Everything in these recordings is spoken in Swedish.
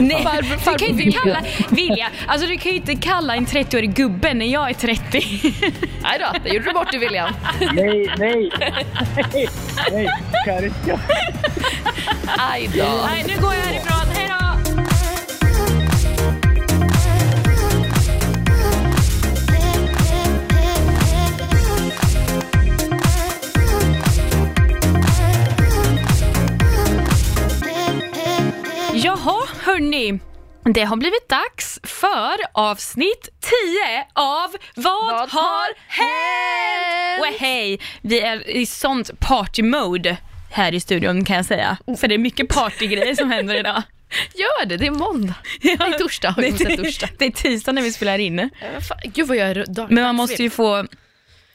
Nej, Farbror- du kan farbror ju inte kalla, Vilja, alltså du kan ju inte kalla en 30-årig gubbe när jag är 30. Nej då, det gjorde du bort dig William. Nej, nej, nej, nej. Aj då. Nej, nu går jag härifrån. Hörni. Det har blivit dags för avsnitt 10 av Vad, Vad har hänt? Och hej, vi är i sånt party-mode här i studion kan jag säga. För det är mycket partygrejer som händer idag. Gör det, det är måndag. Det är torsdag, Det, sett torsdag. det är tisdag när vi spelar in. Eh, fan, Gud vad jag är Men man måste ju få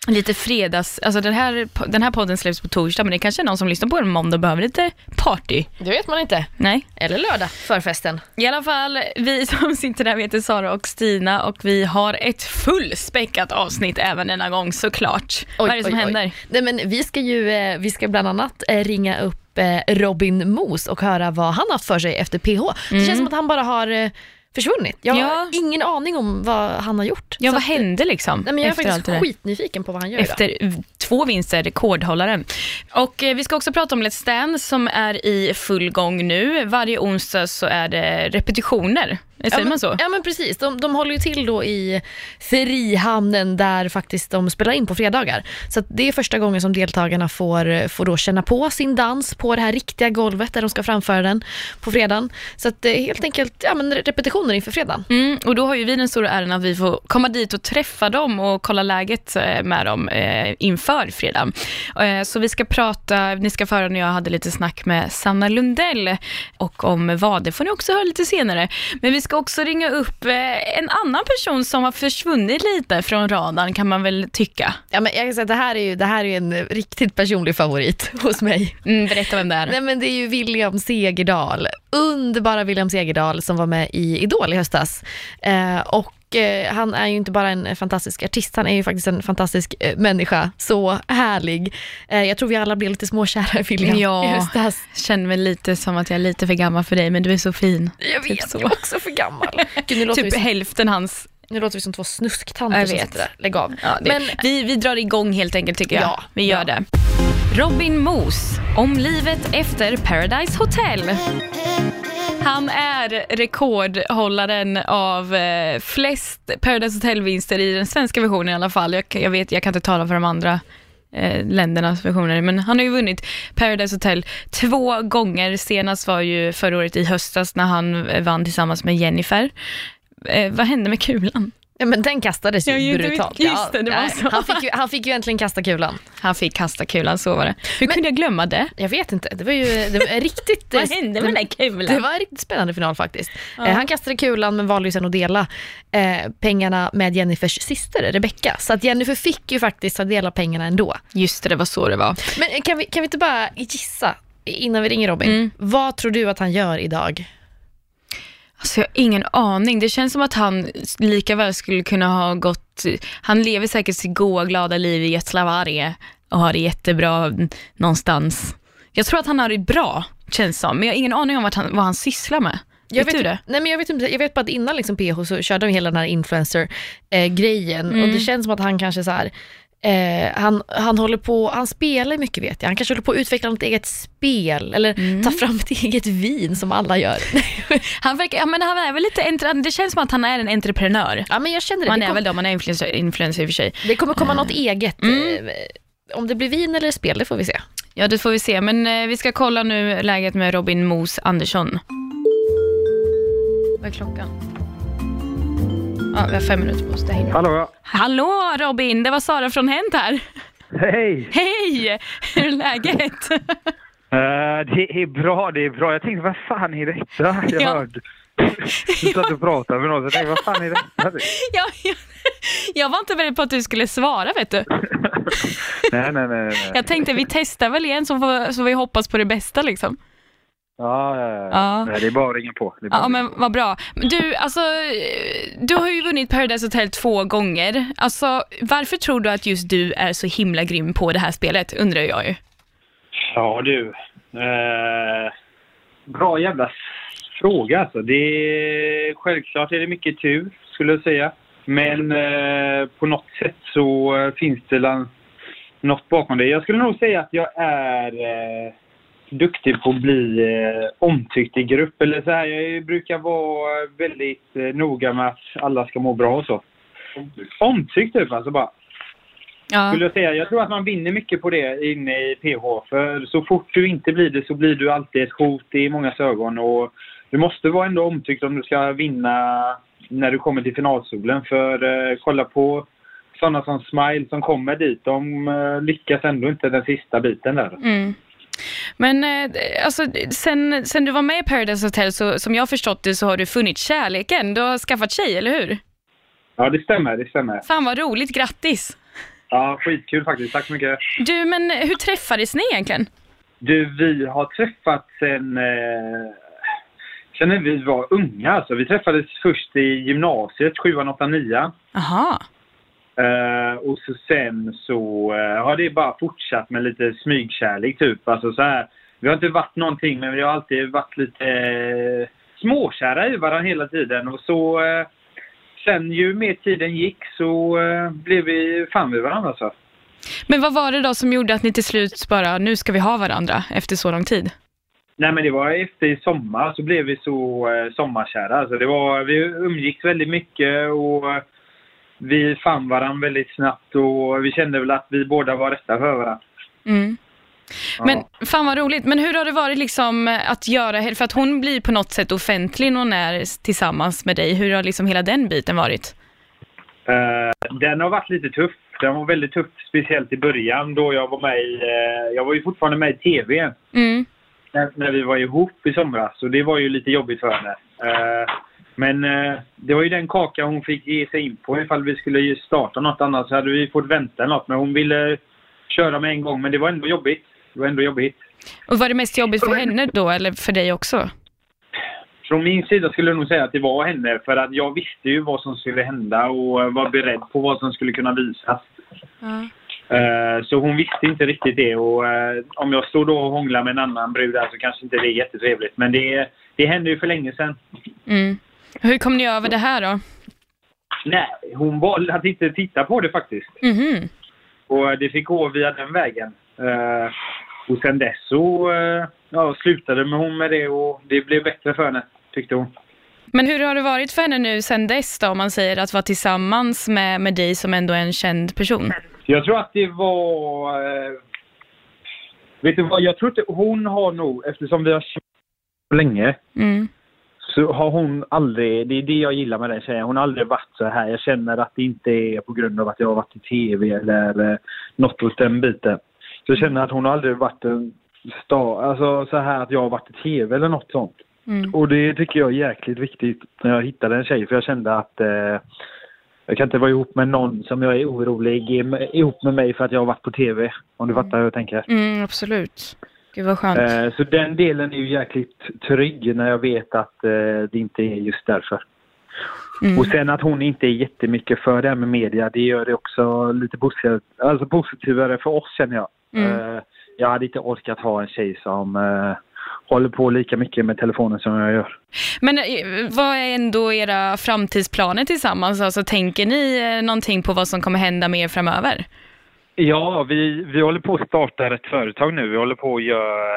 lite fredags, alltså den här, den här podden släpps på torsdag men det kanske är någon som lyssnar på den måndag och behöver lite party. Det vet man inte. Nej. Eller lördag, förfesten. I alla fall, vi som sitter där heter Sara och Stina och vi har ett fullspäckat avsnitt även denna gång såklart. Vad är det som händer? Nej, men vi ska ju eh, vi ska bland annat eh, ringa upp eh, Robin Moos och höra vad han haft för sig efter PH. Det känns som att han bara har försvunnit. Jag har. Ja. ingen aning om vad han har gjort. Ja, Så vad att, hände liksom? Nej, men jag är efter faktiskt skitnyfiken på vad han gör idag. Efter två vinster, rekordhållaren. Och eh, vi ska också prata om Let's Dance som är i full gång nu. Varje onsdag så är det repetitioner. Säger ja, men, man så? Ja men precis, de, de håller ju till då i Frihamnen där faktiskt de spelar in på fredagar. Så det är första gången som deltagarna får, får då känna på sin dans på det här riktiga golvet där de ska framföra den på fredagen. Så att är helt enkelt ja, men repetitioner inför fredagen. Mm, och då har ju vi den stora äran att vi får komma dit och träffa dem och kolla läget eh, med dem eh, inför fredag. Eh, så vi ska prata, ni ska få höra när jag hade lite snack med Sanna Lundell och om vad, det får ni också höra lite senare. Men vi ska också ringa upp eh, en annan person som har försvunnit lite från radarn kan man väl tycka. Ja, men jag kan säga det här är ju, det här är en riktigt personlig favorit hos mig. Mm, berätta vem det är. Nej men det är ju William Segerdahl, underbara William Segerdahl som var med i Idol i höstas. Eh, och eh, han är ju inte bara en fantastisk artist, han är ju faktiskt en fantastisk eh, människa. Så härlig. Eh, jag tror vi alla blev lite småkära i William Ja. i höstas. Känner mig lite som att jag är lite för gammal för dig, men du är så fin. Jag Typ vet, så. jag är också för gammal. Gud, nu, låter vi Typ som, hälften hans. nu låter vi som två snusktanter Jag som sitter där. Lägg av. Ja, det, Men vi, vi drar igång helt enkelt tycker jag. Ja, vi gör ja. det. Robin Moos om livet efter Paradise Hotel. Han är rekordhållaren av eh, flest Paradise Hotel-vinster i den svenska versionen i alla fall. Jag, jag, vet, jag kan inte tala för de andra eh, ländernas versioner, men han har ju vunnit Paradise Hotel två gånger. Senast var ju förra året i höstas när han vann tillsammans med Jennifer. Eh, vad hände med kulan? Ja, men den kastades ju Ja, brutalt. just det, det var nej, så. Han, fick ju, han fick ju äntligen kasta kulan. Han fick kasta kulan, så var det. Hur kunde jag glömma det? Jag vet inte, det var ju det var riktigt... Vad hände med den kulan? Det var en riktigt spännande final faktiskt. Eh, han kastade kulan men valde ju sen att dela eh, pengarna med Jennifers syster Rebecca. Så att Jennifer fick ju faktiskt ta del av pengarna ändå. Just det, det var så det var. Men kan vi, kan vi inte bara gissa innan vi ringer Robin? Mm. Vad tror du att han gör idag? Alltså jag har ingen aning. Det känns som att han lika väl skulle kunna ha gått, han lever säkert sitt goa glada liv i Getslavarje och har det jättebra någonstans. Jag tror att han har det bra, känns som, men jag har ingen aning om vad han, vad han sysslar med. Jag vet, du det? Nej men jag vet inte, jag vet bara att innan liksom PH så körde de hela den här influencer-grejen och Mm. det känns som att han kanske så här Eh, han, han håller på, han spelar mycket vet jag. Han kanske håller på att utveckla något eget spel eller Mm. ta fram ett eget vin som alla gör. Han, verkar, ja, men han är väl lite, det känns som att han är en entreprenör. ja men jag känner det. Man det, är kom, väl då, man är influencer, influencer i och för sig. det kommer komma något eget. Mm. Eh, om det blir vin eller spel, det får vi se. Ja, det får vi se. Men eh, vi ska kolla nu läget med Robin Moos Andersson. Vad är klockan? Ja, vi har fem minuter på oss. Det hinner. Hallå ja. Hallå Robin, det var Sara från Hänt här. Hej! Hej! Hur är läget? Eh, det är bra, det är bra. Jag tänkte, vad fan är detta? Jag Ja. hörde. Du satt och pratade med någon, så jag tänkte, vad fan är detta? jag, jag, jag var inte beredd på att du skulle svara vet du. nej, nej, nej, nej. Jag tänkte vi testar väl igen så, får, så vi hoppas på det bästa liksom. Ja, ja, ja. Ja. Nej, det är bara att ringa på. Ja men vad bra. Men Du, alltså, du har ju vunnit Paradise Hotel två gånger. Alltså, varför tror du att just du är så himla grym på det här spelet, undrar jag ju. Ja, du. Eh, bra jävla fråga alltså. Det är, självklart är det mycket tur, skulle jag säga. Men eh, på något sätt så eh, finns det något bakom det. Jag skulle nog säga att jag är eh, duktig på att bli eh, omtyckt i grupp. Eller så här, jag brukar vara väldigt eh, noga med att alla ska må bra och så. Omtyckt typ alltså bara. Ja. Skulle jag säga. Jag tror att man vinner mycket på det inne i PH. För så fort du inte blir det så blir du alltid ett hot i mångas ögon. Och du måste vara ändå omtyckt om du ska vinna när du kommer till finalsolen. För eh, kolla på sådana som Smile som kommer dit. De eh, lyckas ändå inte den sista biten där. Mm. Men eh, alltså, sen, sen du var med i Paradise Hotel, så, som jag förstått det, så har du funnit kärleken. Du har skaffat tjej, eller hur? Ja, det stämmer. Det stämmer. Fan vad roligt, grattis! Ja, skitkul faktiskt. Tack så mycket. Du, men hur träffades ni egentligen? Du, vi har träffats sen, eh, sen när vi var unga. Alltså. Vi träffades först i gymnasiet, 7, 8, 9. Aha. Eh, och så sen så eh, har det bara fortsatt med lite smygkärlek typ. Alltså så här, vi har inte varit någonting men vi har alltid varit lite eh, småkära i varandra hela tiden. Och så eh, sen ju mer tiden gick så blev vi fan vid varandra alltså. Men vad var det då som gjorde att ni till slut bara, nu ska vi ha varandra efter så lång tid? Nej men det var efter i sommar så blev vi så sommarkära. Alltså det var, vi umgicks väldigt mycket och vi fann varandra väldigt snabbt och vi kände väl att vi båda var rätta för varandra. Mm. Ja. Men fan vad roligt. Men hur har det varit liksom att göra, för att hon blir på något sätt offentlig när hon är tillsammans med dig. Hur har liksom hela den biten varit? Eh, den har varit lite tuff. Den var väldigt tuff, speciellt i början då jag var med i, eh, jag var ju fortfarande med i TV Mm. när, när vi var ihop i somras. Och det var ju lite jobbigt för henne. Eh, men eh, det var ju den kaka hon fick ge sig in på. Ifall vi skulle ju starta något annat så hade vi fått vänta något. Men hon ville köra med en gång. Men det var ändå jobbigt. Det var ändå jobbigt. Och var det mest jobbigt för henne då, eller för dig också? Från min sida skulle jag nog säga att det var henne. För att jag visste ju vad som skulle hända och var beredd på vad som skulle kunna visas. Ja. Eh, Så hon visste inte riktigt det och eh, om jag står då och hånglar med en annan brud där så kanske inte det är jättetrevligt. Men det, det hände ju för länge sedan. Mm. Hur kom ni över det här då? Nej, hon valde att inte titta på det faktiskt. Mhm. Och det fick gå via den vägen. Eh, Och sen dess så eh, ja, slutade med hon med det och det blev bättre för henne, tyckte hon. Men hur har det varit för henne nu sen dess då, om man säger att vara tillsammans med, med dig som ändå är en känd person? Jag tror att det var... Eh, vet du vad, jag tror inte hon har nog, eftersom vi har känt så länge, Mm. Så har hon aldrig, det är det jag gillar med den tjejen, hon har aldrig varit så här. Jag känner att det inte är på grund av att jag har varit i TV eller eh, något åt den biten. Så jag känner att hon har aldrig varit en star, alltså så här att jag har varit i TV eller något sånt. Mm. Och det tycker jag är jäkligt viktigt när jag hittade en tjej för jag kände att eh, jag kan inte vara ihop med någon som jag är orolig ihop med mig för att jag har varit på TV. Om du fattar hur jag tänker. Mm, absolut. Gud vad skönt. Eh, så den delen är ju jäkligt trygg när jag vet att eh, det inte är just därför. Mm. Och sen att hon inte är jättemycket för det här med media, det gör det också lite positivt, alltså positivare för oss känner jag. Mm. Eh, jag hade inte orkat ha en tjej som håller på lika mycket med telefonen som jag gör. Men vad är ändå era framtidsplaner tillsammans? Alltså tänker ni någonting på vad som kommer hända med er framöver? Ja, vi, vi håller på att starta ett företag nu. Vi håller på att göra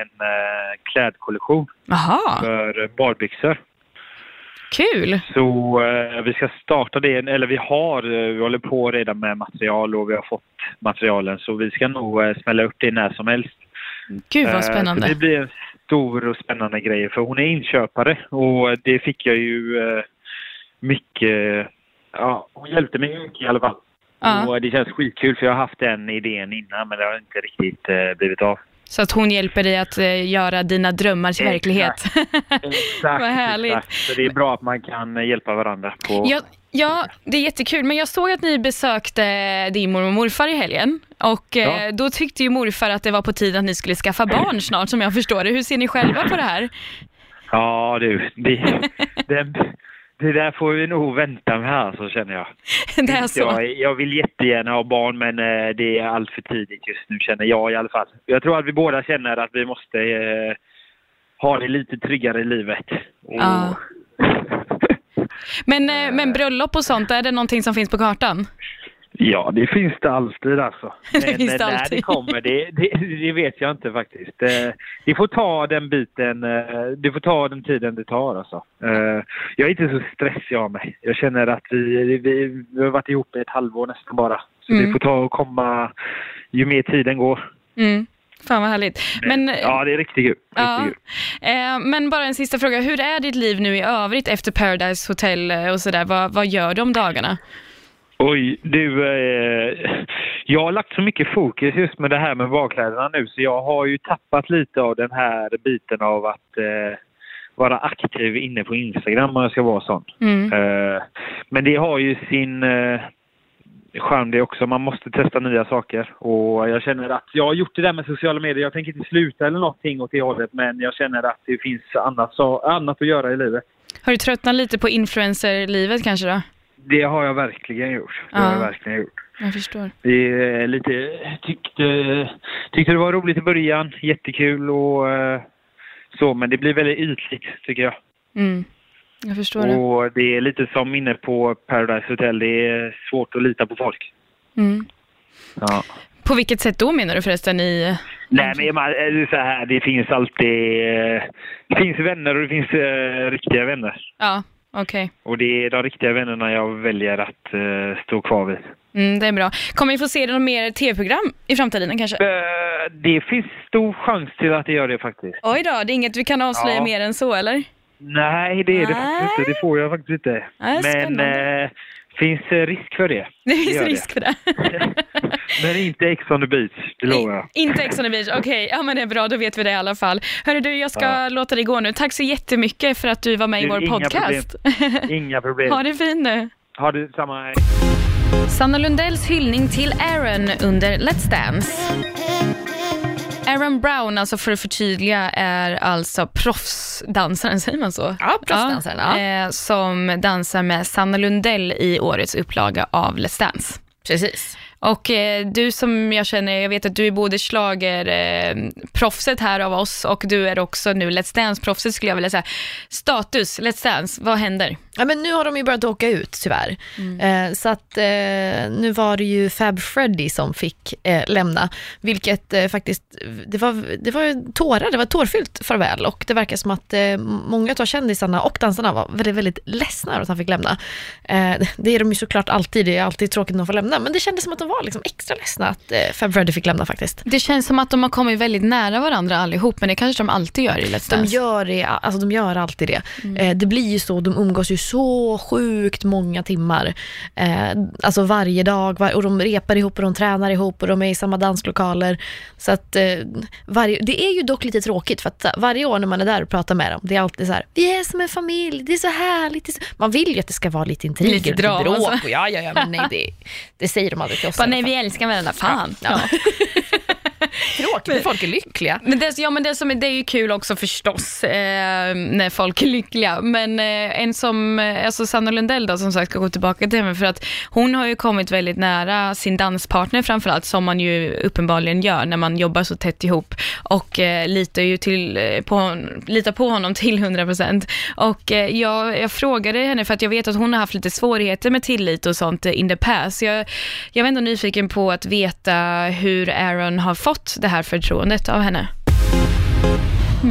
en eh, klädkollektion Aha, för badbyxor. kul! Så eh, vi ska starta det, eller vi har, eh, vi håller på redan med material och vi har fått materialen så vi ska nog eh, smälla upp det när som helst. Gud Eh, vad spännande. det blir en stor och spännande grej för hon är inköpare och det fick jag ju eh, mycket, ja hon hjälpte mig mycket i alla fall. Ja. Och det känns skitkul för jag har haft den idén innan men det har inte riktigt eh, blivit av. Så att hon hjälper dig att eh, göra dina drömmar till verklighet. Exakt, Vad härligt. exakt. Så det är bra att man kan eh, hjälpa varandra på... Ja, ja, det är jättekul. Men jag såg att ni besökte din mormor och morfar i helgen. Och eh, Ja. då tyckte ju morfar att det var på tiden att ni skulle skaffa barn snart, som jag förstår det. Hur ser ni själva på det här? Ja du, det, det, det där får vi nog vänta med här så känner jag. Det är så. Jag, jag vill jättegärna ha barn men eh, det är allt för tidigt just nu känner jag i alla fall. Jag tror att vi båda känner att vi måste eh, ha det lite tryggare i livet. Och, Ja. Men, eh, men bröllop och sånt, är det någonting som finns på kartan? Ja, det finns det alltid alltså. Det Men finns det när alltid. det kommer, det, det, det vet jag inte faktiskt. Eh, Det får ta den biten, eh, det får ta den tiden det tar alltså. Eh, Jag är inte så stressig av mig. Jag känner att vi, vi, vi har varit ihop i ett halvår nästan bara. Så Mm. det får ta och komma ju mer tiden går. Mm. Fan vad härligt. Men, Ja, det är riktigt kul. ja, eh, men bara en sista fråga, hur är ditt liv nu i övrigt efter Paradise Hotel eh, och sådär? Vad, vad gör du om dagarna? Oj, du. Eh, jag har lagt så mycket fokus just med det här med badkläderna nu så jag har ju tappat lite av den här biten av att eh, vara aktiv inne på Instagram om jag ska vara sån. Mm. Eh, men det har ju sin eh, charm det också. Man måste testa nya saker och jag känner att jag har gjort det där med sociala medier. Jag tänker inte sluta eller någonting åt det hållet men jag känner att det finns annat, så, annat att göra i livet. Har du tröttnat lite på influencerlivet kanske då? Det har jag verkligen gjort. Det har Ja. jag verkligen gjort. Jag förstår. Det är lite, tyckte, tyckte det var roligt i början, jättekul och eh, så, men det blir väldigt ytligt tycker jag. Mm. Jag förstår det. Och det är lite som inne på Paradise Hotel, det är svårt att lita på folk. Mm. Ja. På vilket sätt då menar du förresten i... Nej men man, så här, det finns alltid, eh, det finns vänner och det finns eh, riktiga vänner. Ja, okej. Och det är de riktiga vännerna jag väljer att eh, stå kvar vid. Mm, det är bra. Kommer vi få se något mer tv-program i framtiden kanske? Eh, det finns stor chans till att det gör det faktiskt. Oj då, det är inget vi kan avslöja Ja. mer än så eller? Nej, det är det Nej. faktiskt inte. Det får jag faktiskt inte. Nej, Men finns risk för det. Det finns gör risk för det. Men inte Ex on the beach, det lovar jag. Inte Ex on the beach, okej, ja men det är bra, då vet vi det i alla fall. Hörru du, jag ska Ja. låta dig gå nu. Tack så jättemycket för att du var med i Du, vår inga podcast. Inga problem. ha det fint nu. Ha det samma. Sanna Lundells hyllning till Aaron under Let's Dance. Aaron Brown, alltså för att förtydliga, är alltså proffsdansaren, säger man så? Ja, proffsdansaren, ja. Eh, som dansar med Sanna Lundell i årets upplaga av Let's Dance. Precis. Och eh, du som jag känner, jag vet att du är både schlager eh, proffset här av oss och du är också nu Let's Dance-proffset skulle jag vilja säga. Status, Let's Dance, vad händer? Ja, men nu har de ju börjat åka ut tyvärr. Eh, så att eh, nu var det ju Fab Freddy som fick eh, lämna, vilket eh, faktiskt, det var, det var ju tårar, det var tårfyllt farväl och det verkar som att eh, många av kändisarna och dansarna var väldigt, väldigt ledsna över att han fick lämna. Eh, det är de ju såklart alltid, det är alltid tråkigt när de får lämna, men det kändes som att de var liksom extra ledsna att Fab Freddy fick lämna faktiskt. Det känns som att de har kommit väldigt nära varandra allihop, men det kanske de alltid gör i Let's De Dance. gör, det, alltså de gör alltid det. Eh, det blir ju så, de umgås ju så sjukt många timmar. Eh, alltså varje dag, var, och de repar ihop och de tränar ihop och de är i samma danslokaler. Så att, eh, varje, det är ju dock lite tråkigt för att varje år när man är där och pratar med dem, det är alltid så här, vi är som en familj, det är så härligt. Är så... Man vill ju att det ska vara lite intriger, Lite lite drama, bråk. alltså. Och, ja, ja, ja, men nej, det, det säger de aldrig till oss. Bara, nej, vi älskar varandra, fan. Ja. Tråkigt, men folk är lyckliga. Men det, ja, men det, som, är- det är ju kul också förstås, eh, när folk är lyckliga. Men eh, en som, eh, alltså Sanna Lundell då, som sagt, ska gå tillbaka till henne, för att hon har ju kommit väldigt nära sin danspartner framförallt, som man ju uppenbarligen gör när man jobbar så tätt ihop och eh, litar ju till, eh, på, litar på honom till 100%. Och eh, jag, jag frågade henne, för att jag vet att hon har haft lite svårigheter med tillit och sånt in the past. Jag, jag var ändå nyfiken på att veta hur Aaron har fått det här förtroendet av henne.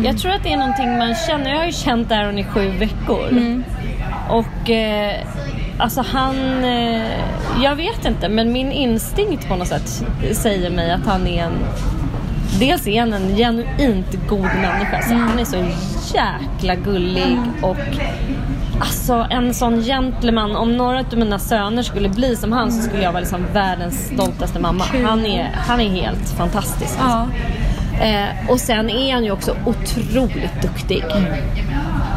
Jag tror att det är någonting man känner. Jag har ju känt Aaron i sju veckor. Och eh, alltså han... Eh, jag vet inte, men min instinkt på något sätt säger mig att han är en... Dels är han en genuint god människa. Så Han är så jäkla gullig och Alltså en sån gentleman. Om några av mina söner skulle bli som han så skulle jag vara liksom världens stoltaste mamma. Han är, han är helt fantastisk. Alltså. Eh, och sen är han ju också otroligt duktig.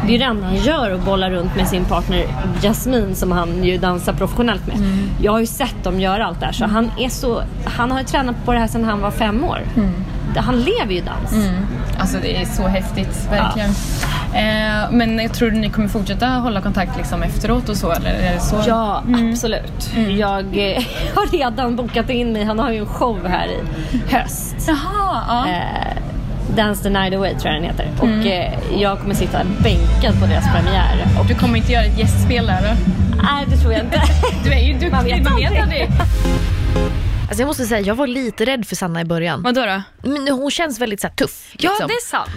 Det är ju det enda han gör att bolla runt med sin partner Jasmine som han ju dansar professionellt med. Jag har ju sett dem göra allt det här så han är så, han har ju tränat på det här sedan han var fem år. Han lever ju dans. Alltså det är så häftigt, verkligen. Eh, men jag tror ni kommer fortsätta hålla kontakt liksom efteråt och så, eller är det så? Ja, absolut. Jag eh, har redan bokat in mig. Han har ju en show här i höst. Jaha, ja. Eh, Dance the night away tror jag den heter. Och eh, jag kommer sitta bänkad på deras premiär. Och, Du kommer inte göra ett gästspel där då? nej, det tror jag inte. Du är ju duktig, Man vet man vet aldrig. Alltså jag måste säga, jag var lite rädd för Sanna i början. Vadå då? Men hon känns väldigt så här, tuff. Ja, liksom. det är sant.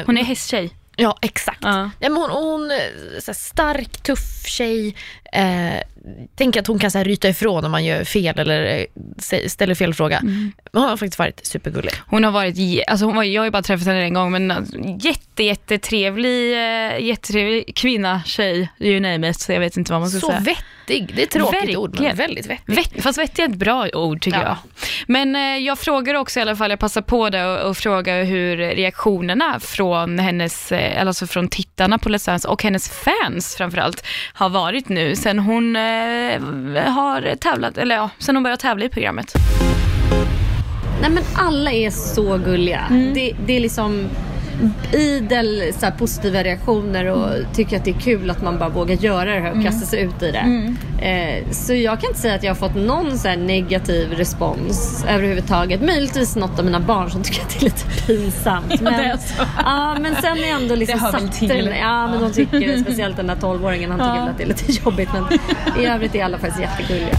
Eh, Hon är hästtjej. Ja, exakt. Ja. Ja. men hon, hon eh, så här, stark, tuff tjej. Eh, tänker att hon kan så här, ryta ifrån om man gör fel eller eh, ställer fel fråga. Mm. Men hon har faktiskt varit supergullig. Hon har varit, alltså hon var, jag har ju bara träffat henne en gång, men alltså, jätte, jättetrevlig, eh, jättetrevlig kvinna, tjej, you name it, så jag vet inte vad man ska Så säga. vettig. Det är ett tråkigt ord, men Verkligen. väldigt vettig. Vett, fast vettig är ett bra ord tycker Ja. jag. Men eh, jag frågar också i alla fall, jag passar på det och, och frågar hur reaktionerna från hennes, eh, alltså från tittarna på Let's Dance och hennes fans framförallt har varit nu sen hon eh, har tävlat, eller ja, sen hon började tävla i programmet. Nej men alla är så gulliga. Det, det är liksom idel så här, positiva reaktioner och tycker att det är kul att man bara vågar göra det här och kasta sig ut i det. Eh, så jag kan inte säga att jag har fått någon så negativ respons överhuvudtaget. Möjligtvis något av mina barn som tycker att det är lite pinsamt. Men, ja, men sen är ändå liksom Det satt till. den, Ja men de tycker det, speciellt den där 12-åringen han tycker Ja. att det är lite jobbigt men i övrigt är alla faktiskt jättegulliga.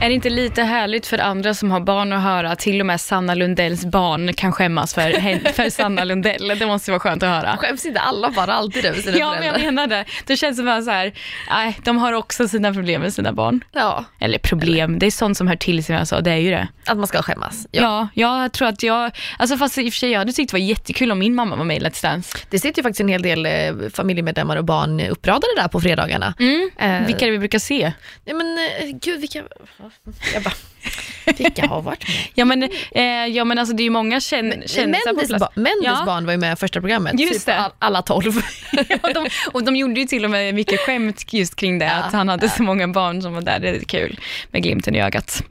Är det inte lite härligt för andra som har barn att höra att till och med Sanna Lundells barn kan skämmas för, för Sanna Lundell? Det måste vara skönt att höra. Skäms inte alla bara alltid över sina Ja, men jag föräldrar? menar det. Det känns som att så här, nej, de har också sina problem med sina barn. Ja, Eller problem, det är sånt som hör till som jag sa, det är ju det. att man ska skämmas. Ja, jag tror att jag, alltså fast i och för sig jag hade tyckt det var jättekul om min mamma var med i Let's Dance. Det sitter ju faktiskt en hel del eh, familjemedlemmar och barn uppradade där på fredagarna. Eh, Vilka är det vi brukar se? Nej men eh, gud vilka... Jag bara, vilka har varit med? Ja men, eh, ja, men alltså det är ju många kän, kändisar på Mendes, plats. ba- Mendes Ja. barn var ju med i första programmet. Just typ det. all- Alla tolv. och, de, och de gjorde ju till och med mycket skämt just kring det, att han hade så många barn som var där. Det är kul med glimten i ögat.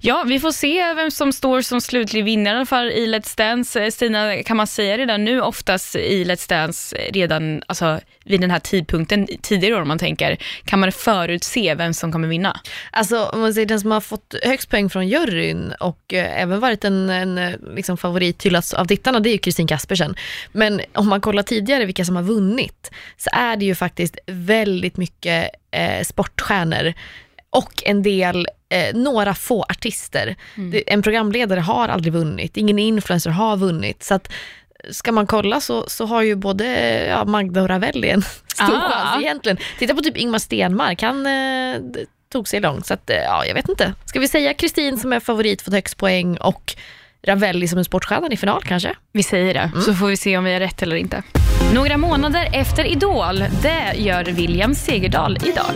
Ja, vi får se vem som står som slutlig vinnare i i Let's Dance. Eh, Stina, kan man säga redan nu oftast i Let's Dance, eh, redan alltså, vid den här tidpunkten, tidigare år om man tänker, kan man förutse vem som kommer vinna? Alltså om man säger den som har fått högst poäng från juryn och eh, även varit en, en eh, liksom favorit hyllats av tittarna, det är ju Kristin Kaspersen. Men om man kollar tidigare vilka som har vunnit så är det ju faktiskt väldigt mycket eh, sportstjärnor och en del, eh, några få artister. Det, en programledare har aldrig vunnit, ingen influencer har vunnit. Så att ska man kolla så, så har ju både ja, Magda och Ravelli en stor Ah. chans egentligen. Titta på typ Ingmar Stenmark, han eh, tog sig långt. Så att, eh, ja, jag vet inte. Ska vi säga Kristin som är favorit, fått högst poäng och Ravelli som en sportstjärna i final kanske? Vi säger det, så får vi se om vi har rätt eller inte. Några månader efter Idol, det gör William Segerdahl idag.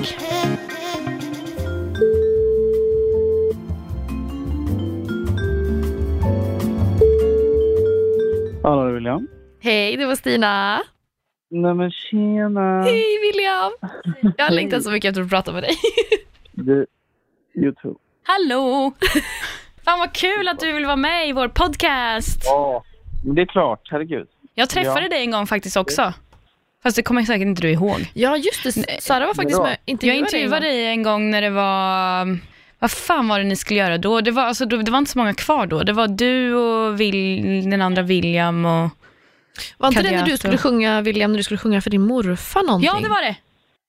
Hallå William. Hej, det var Stina. Nej men tjena. Hej William. Jag har längtat så mycket efter att prata med dig. Du, Youtube. Hallå! Fan vad kul att du vill vara med i vår podcast. Ja, men det är klart. Herregud. Jag träffade Ja. dig en gång faktiskt också. Fast det kommer säkert inte du ihåg. Ja, just det. Sara var faktiskt med Jag intervjuade dig en gång när det var... Vad fan var det ni skulle göra då? Det var, alltså, det var inte så många kvar då. Det var du och Will, den andra William och... Var inte det när du skulle sjunga, William, när du skulle sjunga för din morfar någonting? Ja, det var det.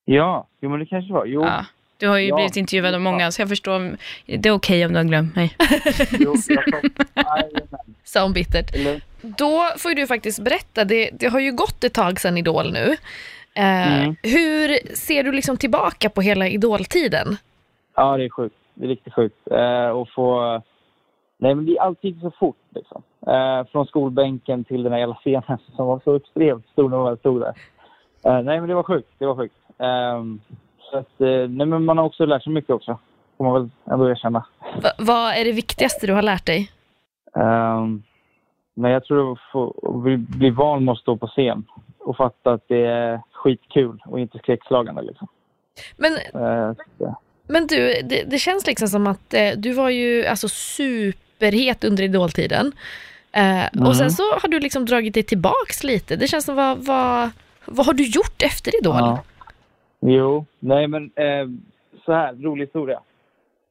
Ja, jo men det kanske var. Jo, Ja. Du har ju Ja. blivit intervjuad av många, så jag förstår. om- Det är okej om du har glömt mig. jo sa, hon bittert. Eller, Då får ju du faktiskt berätta, det, det har ju gått ett tag sedan Idol nu. Eh, Mm. Hur ser du liksom tillbaka på hela Idol-tiden? ja, det är sjukt. Det är riktigt sjukt. Eh, och få... Nej, men det alltid så fort liksom. Eh, från skolbänken till den här jävla scenen som var så extremt stor när man väl stod där. Eh, nej, men det var sjukt. Det var sjukt. Ehm, så att, eh, nej, men man har också lärt sig mycket också. Får man väl ändå erkänna. Va, vad är det viktigaste du har lärt dig? Men jag tror att få bli, bli van med att stå på scen och fatta att det är skitkul och inte skräckslagande. Liksom. Men, Eh, men du, det, det känns liksom som att eh, du var ju alltså superhet under Idol-tiden. Eh, Mm. Och sen så har du liksom dragit dig tillbaks lite. Det känns som, vad, vad, vad har du gjort efter Idol? Ja. Jo, nej men eh, så här, rolig historia.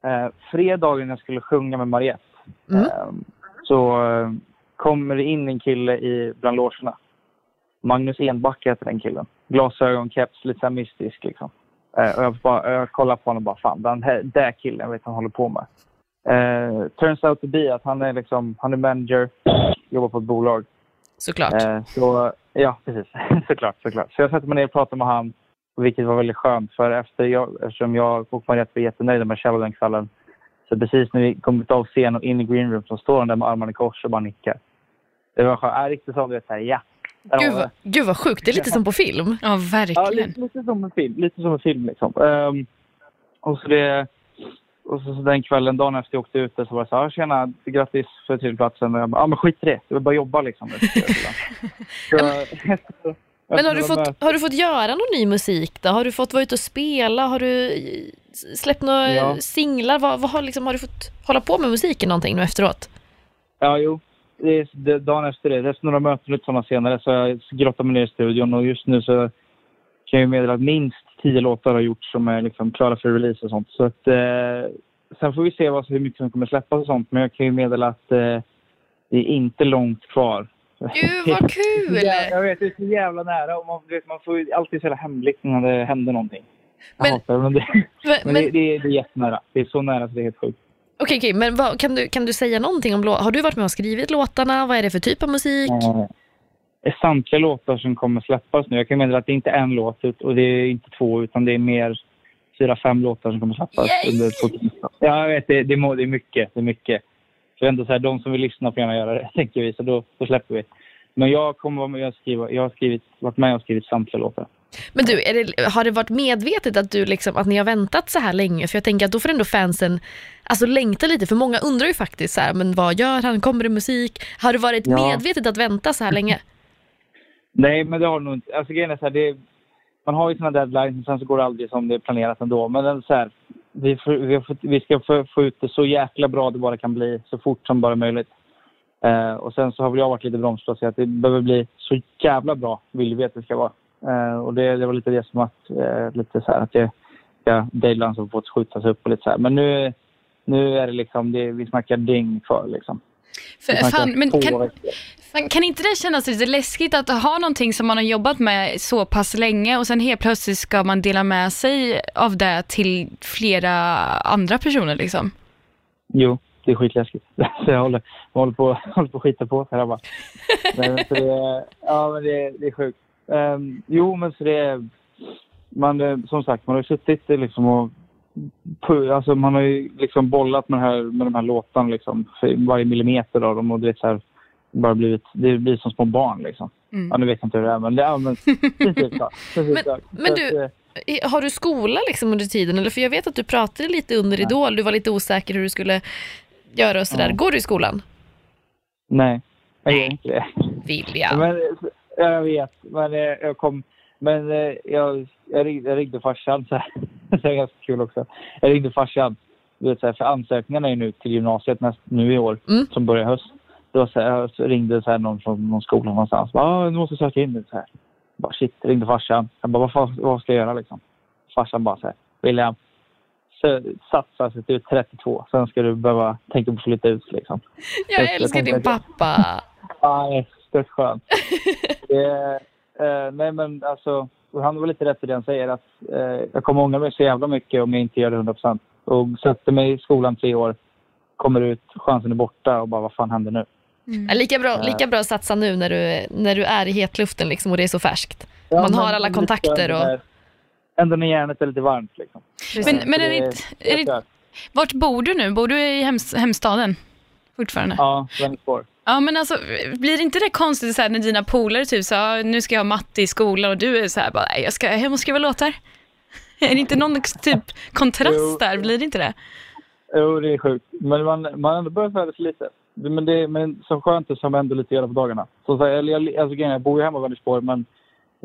Eh, fredagen jag skulle sjunga med Mariette Mm. eh, så kommer det in en kille i, bland logerna. Magnus Enbacka heter den killen. Glasögon, keps, lite så mystisk liksom. Eh, och jag, bara, jag kollar på honom och bara, fan den här, där killen vet han håller på med. Eh, turns out to be att han är liksom, han är manager, jobbar på ett bolag. Såklart. Eh, så, ja, precis. såklart, såklart. Så jag sätter mig ner och pratar med han, vilket var väldigt skönt. För efter jag, eftersom jag och Mariette var jättenöjda med Kjell den kvällen, så precis när vi kommit av scen och in i green room så står han där med armarna i kors och bara nickar. Det var skönt. Ja, riktigt så, du vet, så här, ja. Gud, vad, gud vad sjukt, det är lite som på film. Ja, Ja, verkligen. lite, lite som en film. Lite som en film liksom. Ehm, och så det... Och så, så den kvällen, dagen efter jag åkte ut, så var det så här, "Ah, tjena, grattis för tredjeplatsen. Och jag bara, ja men skit i det, jag vill bara jobba liksom. så, Men har du, fått, har du fått göra någon ny musik då? Har du fått vara ute och spela? Har du släppt några Ja. singlar? Vad, vad har, liksom, har du fått hålla på med musiken någonting nu efteråt? Ja, jo. Det är, det, dagen efter det, efter några möten lite sådana senare, så jag grottat mig ner i studion och just nu så kan jag meddela att minst tio låtar har gjorts som är liksom klara för release och sånt. Så att, eh, sen får vi se vad, hur mycket som kommer släppas och sånt, men jag kan ju meddela att eh, det är inte långt kvar. Gud vad kul! Ja, jag vet, det är så jävla nära och man, vet, man får ju alltid så jävla hemligt när det händer någonting. Jag Men- hatar det, men, det, men men, det, det, är, det är jättenära. Det är så nära så det är helt sjukt. Okej, okej, men vad, kan, du, kan du säga någonting om låtarna? Har du varit med och skrivit låtarna? Vad är det för typ av musik? Är samtliga låtar som kommer släppas nu. Jag kan meddela att det inte är en låt och det är inte två utan det är mer fyra, fem låtar som kommer släppas. Under 2019. ja, jag vet. Det, det, må, det är mycket. Det är mycket. Så ändå så här, de som vill lyssna får gärna göra det, tänker vi. Så då, då släpper vi. Men jag kommer vara med och skriva. Jag har skrivit, varit med och skrivit samtliga låtar. Men du, det, har det varit medvetet att, du liksom, att ni har väntat så här länge? För jag tänker att då får ändå fansen alltså, längta lite, för många undrar ju faktiskt så här, men vad gör han? Kommer det musik? Har det varit Ja. medvetet att vänta så här länge? Nej, men det har det nog inte. Alltså grejen är så här, det, man har ju sina deadlines och sen så går det aldrig som det är planerat ändå. Men så här, vi, får, vi, ska få, få ut det så jäkla bra det bara kan bli, så fort som bara möjligt. Eh, och sen så har väl jag varit lite bromsig och sagt att det behöver bli så jävla bra, vill vi att det ska vara. Eh, och det, det var lite det som att, eh, lite så här att det, ja, deadlines har fått skjutas upp och lite så här. Men nu, nu är det liksom, det, vi snackar dygn liksom. För, Vi snackar fan, men kan, fan, kan inte det kännas lite läskigt att ha någonting som man har jobbat med så pass länge och sen helt plötsligt ska man dela med sig av det till flera andra personer liksom? Jo, det är skitläskigt. Så jag håller, jag håller, på, håller på att skita på sig här bara. Men, så det, ja, men det, det är sjukt. Ehm, jo, men så det är... Man, eh, som sagt, man har ju suttit eh, liksom och... Alltså man har ju liksom bollat med, här, med de här låtarna liksom. Varje millimeter av dem och det är så här, bara blivit, det blir som små barn liksom. Mm. Ja, nu vet jag inte hur det är men det är men, precis så. Precis Men- men du- eh, Har du skola liksom under tiden? Eller för jag vet att du pratade lite under Idol, du var lite osäker hur du skulle göra och sådär. Ja. Går du i skolan? Nej, jag gör inte det. Vilja. Men, jag vet, men eh, jag kom... Men eh, jag, jag, ringde, jag ringde farsan, så här. det är ganska kul också. Jag ringde farsan, du vet, så här, för ansökningarna är nu till gymnasiet näst, nu i år, Mm. som börjar i höst. Det var så här, jag ringde så här, någon från någon skola någonstans. Ja, ah, nu måste jag söka in nu. Så här. Bara, shit, ringde farsan. Jag bara, vad, vad ska jag göra liksom? Farsan bara så här, William, så, satsa så att du är 32. Sen ska du behöva tänka på att flytta ut liksom. Jag jag älskar din pappa. Ja, det är stört skönt. det, eh, nej, men alltså, han var lite rätt i det han säger. Att, eh, jag kommer ångra mig så jävla mycket om jag inte gör det 100 procent. Och sätter mig i skolan tre år, kommer ut, chansen är borta och bara vad fan händer nu? Ja, Lika bra, lika bra att satsa nu när du, när du är i hetluften liksom, och det är så färskt. Ja, Man har alla kontakter och- ändå- när järnet är lite varmt liksom. Men, men är det, inte- är det, vart bor du nu? Bor du i hems, hemstaden fortfarande? Ja, Vänersborg. Ja men alltså, blir inte det konstigt så här, när dina polare typ så här, nu ska jag ha matte i skolan och du är så här bara, "Nej, jag ska hem och skriva låtar? Är det inte någon typ kontrast där? Blir det inte det? Jo, det är sjukt. Men man, man ändå börjat värva sig lite. Men det men så skönt det som ändå lite göra på dagarna. Så, så, här, jag, jag, alltså, jag bor ju hemma i Vänersborg men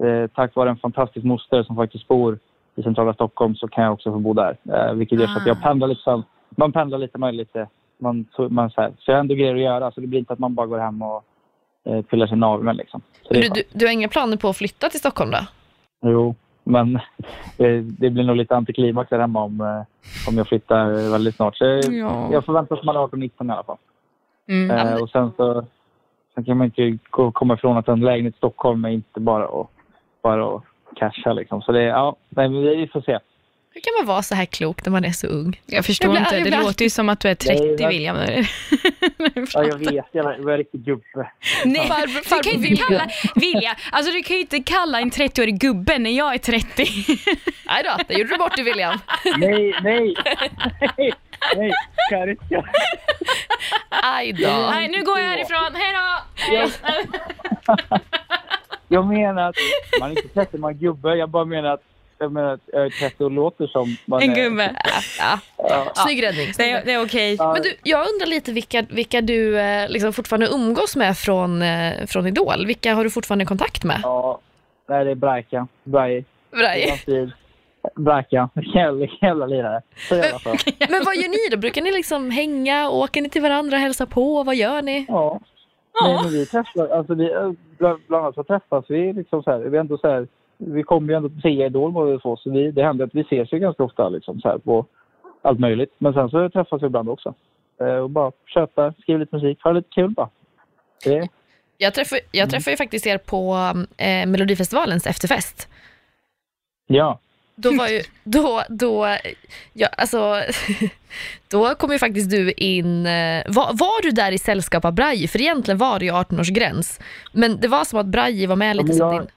eh, tack vare en fantastisk moster som faktiskt bor i centrala Stockholm så kan jag också få bo där. Eh, vilket gör så att jag Ah. pendlar lite. Man pendlar lite, är lite... Man, så, man, så, här, så jag har ändå grejer att göra så det blir inte att man bara går hem och eh, pillar sin naveln liksom. Du, du, du har inga planer på att flytta till Stockholm då? Jo, men eh, det blir nog lite antiklimax där hemma om, eh, om jag flyttar väldigt snart. Så jag, Ja. jag förväntar mig att man är 18-19 i alla fall. Mm. Eh, och sen så, Sen kan man inte gå- komma ifrån att en lägenhet i Stockholm är inte bara att, bara att casha liksom. Så det, ja, nej, men vi får se. Hur kan man vara så här klok när man är så ung? Jag förstår Jag blir- inte, jag det blir låter ju som att du är 30 Nej, men- William. Ja, jag vet, jag är, jag är riktigt gubbe. Nej, Farbror- du kan ju inte kalla, Vilja, alltså du kan ju inte kalla en 30-årig gubbe när jag är 30. Nej då, det gjorde du bort dig William. Nej, nej, nej, nej, Kariska. Aj då. Nej, nu går jag härifrån, hej då! Jag menar att man är inte 30, man är gubbe. Jag bara menar att jag menar jag är 30 och låter som man En är. gubbe. Ja. Ja. Snygg räddning. Det är, det är okej. Men du, jag undrar lite vilka, vilka du eh, liksom fortfarande umgås med från, eh, från Idol. Vilka har du fortfarande kontakt med? Ja, det är Brajka. Braj. Braj. Brajka. Jävla, jävla lirare. Så jävla skön. Men vad gör ni då? Brukar ni liksom hänga? Åker ni till varandra och hälsar på? Vad gör ni? Ja. Nej, men vi träffar, alltså vi, bland, bland annat så träffas vi liksom så här, vi är ändå så här, vi kommer ju ändå till se Idol båda två, så vi, det händer att vi ses ju ganska ofta liksom så här på allt möjligt. Men sen så träffas vi ibland också. Eh, och bara köpa, skriva lite musik, ha lite kul bara. Det, Jag träffar, jag träffar ju faktiskt er på eh, Melodifestivalens efterfest. ja. Då var ju, då, då, ja, alltså, då kom ju faktiskt du in, eh, var, var du där i sällskap av Braji? För egentligen var det ju 18-årsgräns. Men det var som att Braji var med lite men som jag- din,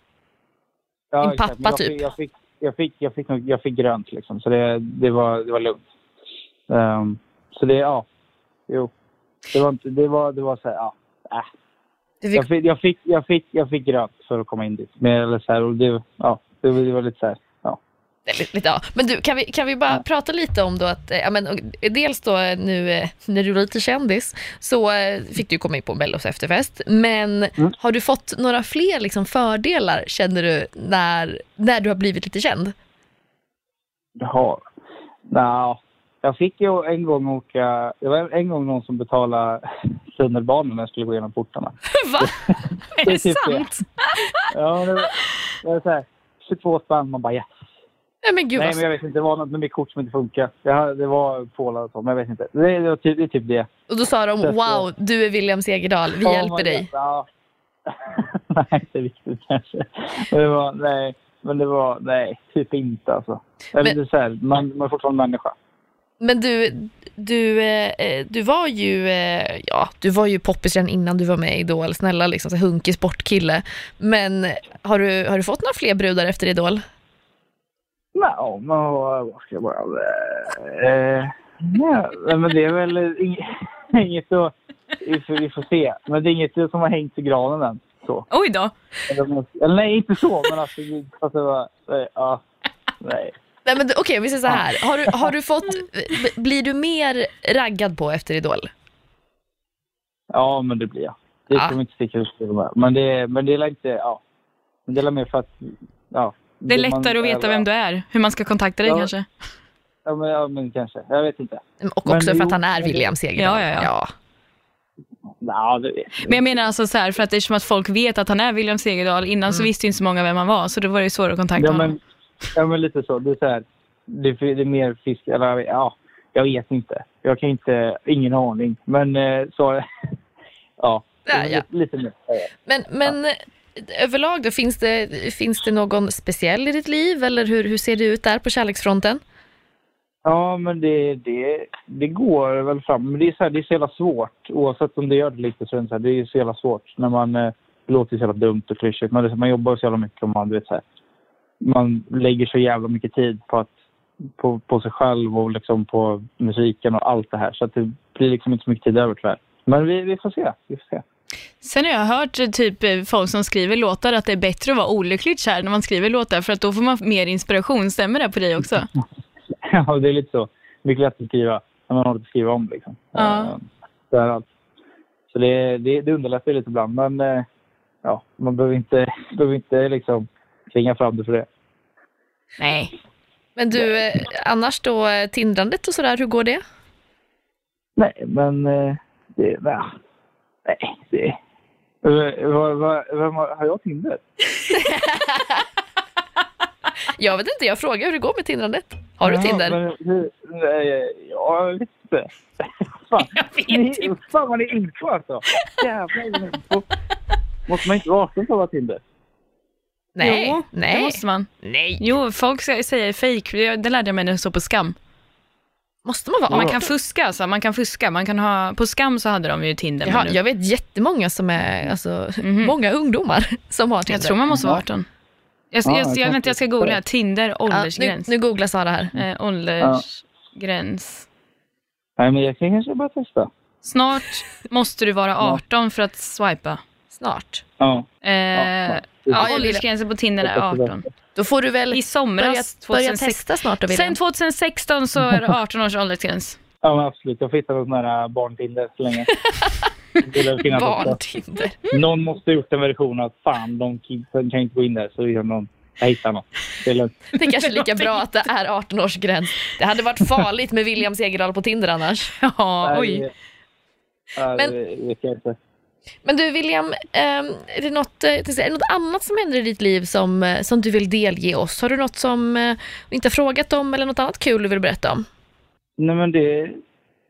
ja Din pappa, jag, typ. Fick, jag, fick, jag, fick, jag, fick, jag fick grönt liksom, så det, det, var, det var lugnt. Ehm, så det, ja. Jo. Det var, inte, det var, det var så här, ja. Äh. du Jag fick, fick, jag, fick, jag, fick, jag fick grönt för att komma in dit. Men, eller så här, och det, ja, det, var- det var lite så här. Lite, ja. Men du, kan vi, kan vi bara prata lite om då att, eh, ja, men, och dels då eh, nu eh, när du var lite kändis så eh, fick du komma in på Mellos efterfest. Men Mm. har du fått några fler liksom, fördelar känner du när, när du har blivit lite känd? Jaha. Nja, jag fick ju en gång åka... Det var en gång någon som betalade tunnelbanan när jag skulle gå igenom portarna. Va? Är Det är det typ det. sant? Ja, det var, det var så här, 22 spänn. Man bara yes. Nej men gud Nej, men jag vet inte. Det var något med mitt kort som inte funkar. Jag, det var pålat och så, men jag vet inte. Det, det, var typ, det är typ det. Och då sa de, Så wow, du är William Segerdahl, vi Ja, hjälper dig. Ja. nej, inte riktigt kanske. Det var, nej, men det var, nej, typ inte alltså. Men- det är så här, man, man är fortfarande människa. Men du, du, eh, du var ju, eh, ja, du var ju poppis redan innan du var med i Idol, snälla liksom, så hunkig sportkille. Men har du, har du fått några fler brudar efter Idol? Nej, men vad ska jag bara... Eh, nej, men det är väl inget, inget att... Vi får, vi får se. Men det är inget som har hängt i granen än. Så. Oj då. Eller, eller nej, inte så, men alltså... alltså nej, ja, nej. Nej men okej, vi säger så här. Har du, har du fått, blir du mer raggad på efter Idol? Ja, men det blir jag. Det Ja. inte sticka ut med. Men det, men det är inte... Ja. Men det är mer för att... Ja. Det är lättare att veta vem du är, hur man ska kontakta dig Ja. kanske. Ja men, ja, men kanske. Jag vet inte. Och Men också för jo, att han är men- William Segerdahl. Ja, ja, ja. Ja, det vet jag. Men jag menar alltså så här, för att det är som att folk vet att han är William Segerdahl. Innan så visste ju inte så många vem han var, så då var det svårare att kontakta Ja honom. men, ja, men lite så. Det är så här. Det, är- det är mer fisk... Eller ja, jag vet inte. Jag kan inte... Ingen aning. Men så... Ja. Ja, ja. Lite, lite mer. Men, men eh, överlag då, finns det, finns det någon speciell i ditt liv eller hur, hur ser det ut där på kärleksfronten? Ja, men det, det, det går väl fram. Men det är, så här, det är så jävla svårt. Oavsett om det gör det lite så är det så, här, det är så jävla svårt. När man, eh, det låter så jävla dumt och klyschigt, men det, man jobbar så jävla mycket och man, du vet, så här, man lägger så jävla mycket tid på, att, på, på sig själv och liksom på musiken och allt det här. Så att det blir liksom inte så mycket tid över tyvärr. Men vi, vi får se. Vi får se. Sen har jag hört eh, typ eh, folk som skriver låtar att det är bättre att vara olyckligt kär när man skriver låtar för att då får man mer inspiration. Stämmer det på dig också? Ja, det är lite så. Mycket lätt att skriva när man har att skriva om. Liksom. Ja. Eh, Så, är allt. så det, det, det underlättar ju lite ibland. Men eh, ja, man behöver inte, behöver inte liksom tvinga fram det för det. Nej. Men du, eh, annars då, eh, tindrandet och sådär, hur går det? Nej, men eh, det... Nej, nej det... Vad, vad, vem har, har jag Tinder? Jag vet inte, jag frågar hur det går med tindrandet. Har du Jaha, Tinder? Men, nej, ja, jag vet inte. Fan, Jag vet inte. fan vad ni är info alltså. Jävlar vad info. Måste man inte vara 18 för att vara Tinder? Nej, jo, det nej, måste man. nej. Jo, folk säger fake. Det det lärde jag mig när jag såg på Skam. Måste man vara Man 18? kan fuska alltså, man kan fuska. Man kan ha, på Skam så hade de ju Tinder. Jaha, men nu- jag vet jättemånga som är, alltså, Mhm. många ungdomar som har Tinder. jag tror man måste vara 18. Jag, Ja, jag, jag, jag vänta, jag ska googla. Tinder, ja, nu, åldersgräns. nu googlar Sara här. Eh, åldersgräns. Nej, men jag kan kanske bara testa. Snart måste du vara 18 för att swipa. Snart. Ja. Eh, ja. Ja, åldersgränsen på Tinder är 18. Då får du väl I börja, somras, börja 2016. testa snart. Sen 2016 så är det 18 års åldersgräns. Ja, men absolut. Jag får hitta någon sån här barntinder så länge. Barntinder. Någon måste ha gjort en version att fan, de kan inte gå in där. Så gör någon. Jag hittar något. Det är lugnt. Det är kanske är lika bra att det är 18-årsgräns. Det hade varit farligt med William Segerdahl på Tinder annars. Ja, oj. Men- Men du William, ehm, är det något, eh, är det något annat som händer i ditt liv som, eh, som du vill delge oss? Har du något som eh, vi inte har frågat om eller något annat kul du vill berätta om? Nej, men det,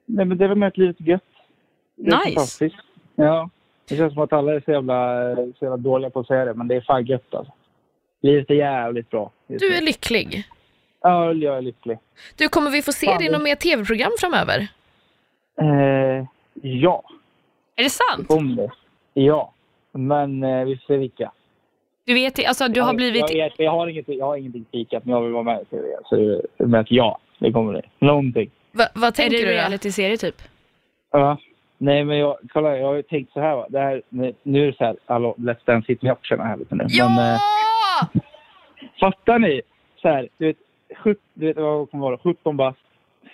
nej, men det är väl med att livet är gött. Det är Nice. fantastiskt. Ja. Det känns som att alla är så jävla, så jävla dåliga på att säga det, men det är fan gött alltså. Livet är jävligt bra. Du är lycklig. Ja, jag är lycklig. Du, kommer vi få se Fan, dig i något mer tv-program framöver? Eh, ja, Är det sant? om det. Ja, men eh, vi får se vilka. Du vet, alltså du har blivit... Jag, jag, jag, har inget, jag har ingenting spikat, men jag vill vara med i TV. Så det- med att ja, det kommer det. Någonting. Va, vad Är tänker det du då? reality-serie typ? Ja. Nej, men jag, kolla, jag har ju tänkt så här. Va? Det här nu- är det så här, hallå, Let's Dance sitter med också här lite nu. Ja! Men, eh, fattar ni? Så här, du vet, sjut, du vet vad det kommer vara? 17 bast.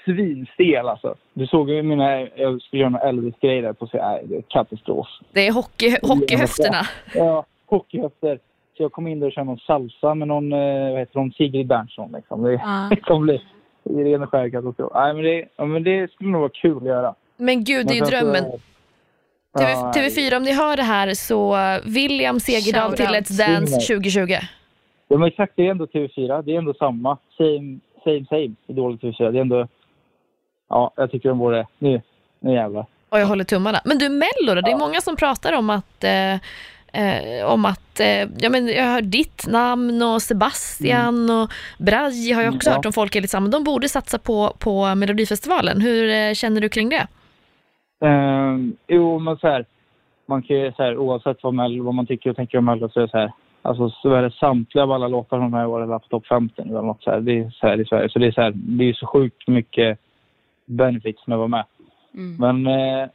Svinstel alltså. Du såg ju mina, jag skulle göra några Elvis-grejer där på sig. Nej, det är katastrof. Det är hockey, hockeyhöfterna. Ja, hockeyhöfter. Så jag kom in där och körde någon salsa med någon, eh, vad heter hon, Sigrid Berntsson liksom. Det, det kommer bli ren och skär katastrof. Nej, men det, ja, men det skulle nog vara kul att göra. Men gud, det är ju så- drömmen. TV, Ja, TV4, om ni hör det här så William Segerdahl till. Let's Dance 2020. Ja, men exakt. Det är ändå TV4. Det är ändå samma. Same, same, same. Idol och TV4. Det är ändå... Ja, jag tycker de borde... Nu, nu jävlar. Och jag håller tummarna. Men du, Mello då? Det är många som pratar om att eh, eh, om att, eh, ja men jag har hört ditt namn och Sebastian och Braj har jag också Mm, ja. hört om folk är lite samma. De borde satsa på, på Melodifestivalen. Hur eh, känner du kring det? Ehm, jo, men så här. Man kan ju så här, oavsett vad, Mello, vad man tycker och tänker om Mello så är det så här. Alltså så är det samtliga av alla låtar de här åren har på topp 50 eller något så här. Det är så här i Sverige. Så det är så här, det är så sjukt mycket benefits med att vara med. Mm. Men eh,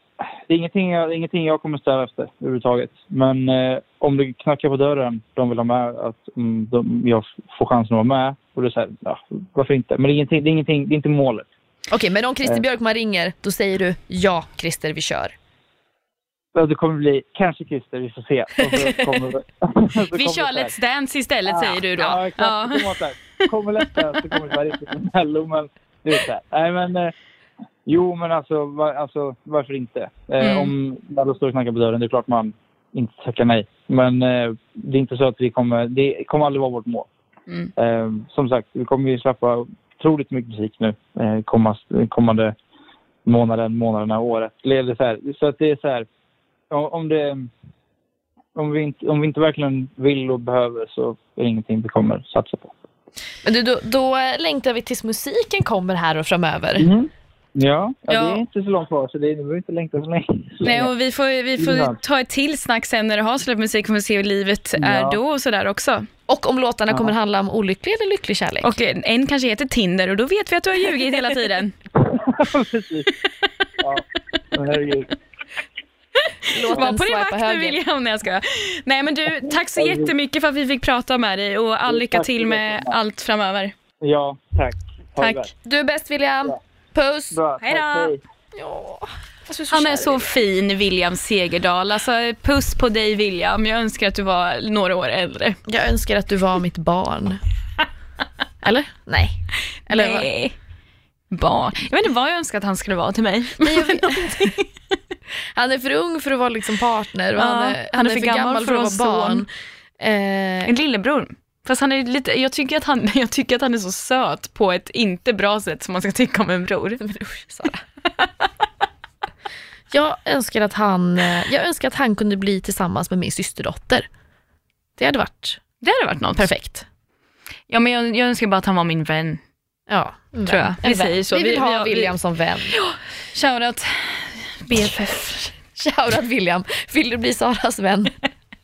det är ingenting jag, det är ingenting jag kommer sträva efter överhuvudtaget. Men eh, om det knackar på dörren, de vill ha med, att mm, de, jag får chansen att vara med. Och det är så här, ja, varför inte? Men det är, ingenting, det är, ingenting, det är inte målet. Okej, men om Eh. Christer Björkman ringer, då säger du ja Christer, vi kör. Ja, Det kommer bli kanske Christer, vi får se. Kommer, Vi kör Let's Dance istället säger du då. Ja, exakt. Det kommer Let's Dance så kommer det vara riktigt Mello, men du vet så här. Nej, men eh, jo, men alltså, va, alltså varför inte? Eh, Mm. Om Mello står och knackar på dörren, det är klart man inte tackar nej. Men eh, det är inte så att vi kommer, det kommer aldrig vara vårt mål. Mm. Eh, som sagt, vi kommer ju släppa otroligt mycket musik nu eh, kommande, kommande månaden, månaderna, året. Eller så, här, så att det är så här, om det om vi, inte, om vi inte verkligen vill och behöver så är det ingenting vi kommer satsa på. Men du, då, då längtar vi tills musiken kommer här och framöver. Ja, ja, Ja. det är inte så långt kvar så det är, behöver inte längta så länge. Nej, länge. och vi får, vi får Ja. ta ett till snack sen när du har släppt musik och får se hur livet är Ja. då och sådär också. Och om låtarna Ja. kommer handla om olycklig eller lycklig kärlek. Och en kanske heter Tinder och då vet vi att du har ljugit hela tiden. Precis. Ja, men herregud. Låt Var på din vakt nu. William. Nej, jag skojar. Nej men du, tack så jättemycket för att vi fick prata med dig och all lycka till med allt framöver. Ja, tack. Tack. Du är bäst William. Puss. Bra, Hej då. hej. Ja. Alltså, så Han är så fin, William Segerdahl. Alltså, puss på dig, William. Jag önskar att du var några år äldre. Jag önskar att du var mitt barn. Eller? Nej. Eller vad? Nej. Barn. Jag vet inte vad jag önskar att han skulle vara till mig. Nej, jag vet. Han är för ung för att vara liksom partner och Ja, han, är, han är för gammal för att vara barn. son. Eh, En lillebror. Fast han är lite, jag, tycker att han, jag tycker att han är så söt på ett inte bra sätt som man ska tycka om en bror. men usch, Sara. Jag önskar att han, eh, jag önskar att han kunde bli tillsammans med min systerdotter. Det hade varit Det hade varit något. perfekt. Ja, men jag, jag önskar bara att han var min vän. Ja, Tror vän. jag. Vi säger så. Vi vill Vi- ha vi- vi- William som vän. Shoutout BFF. Shoutout William. Vill du bli Saras vän?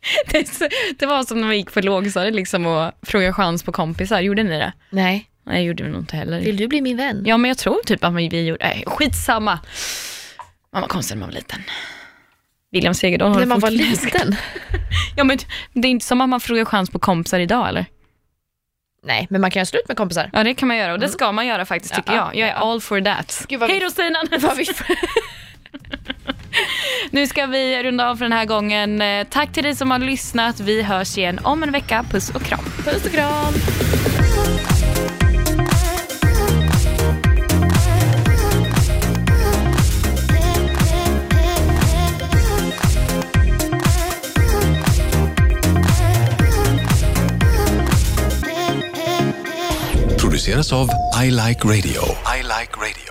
Det, det var som när vi gick på lågstadiet liksom och frågade chans på kompisar. Gjorde ni det? Nej. Nej, gjorde vi nog inte heller. Vill du bli min vän? Ja, men jag tror typ att vi gjorde... Nej, skitsamma. Man var konstig när man var liten. William Segerdahl har När man var liten? Ja, men det är inte som att man frågar chans på kompisar idag, eller? Nej, men man kan göra slut med kompisar. Ja, det kan man göra och det ska man göra faktiskt, tycker Ja, jag. Jag är ja. all for that. Gud, Hej då Stina! Nu ska vi runda av för den här gången. Eh, Tack till dig som har lyssnat. Vi hörs igen om en vecka. Puss och kram. Puss och kram. produceras av I Like Radio. I like radio.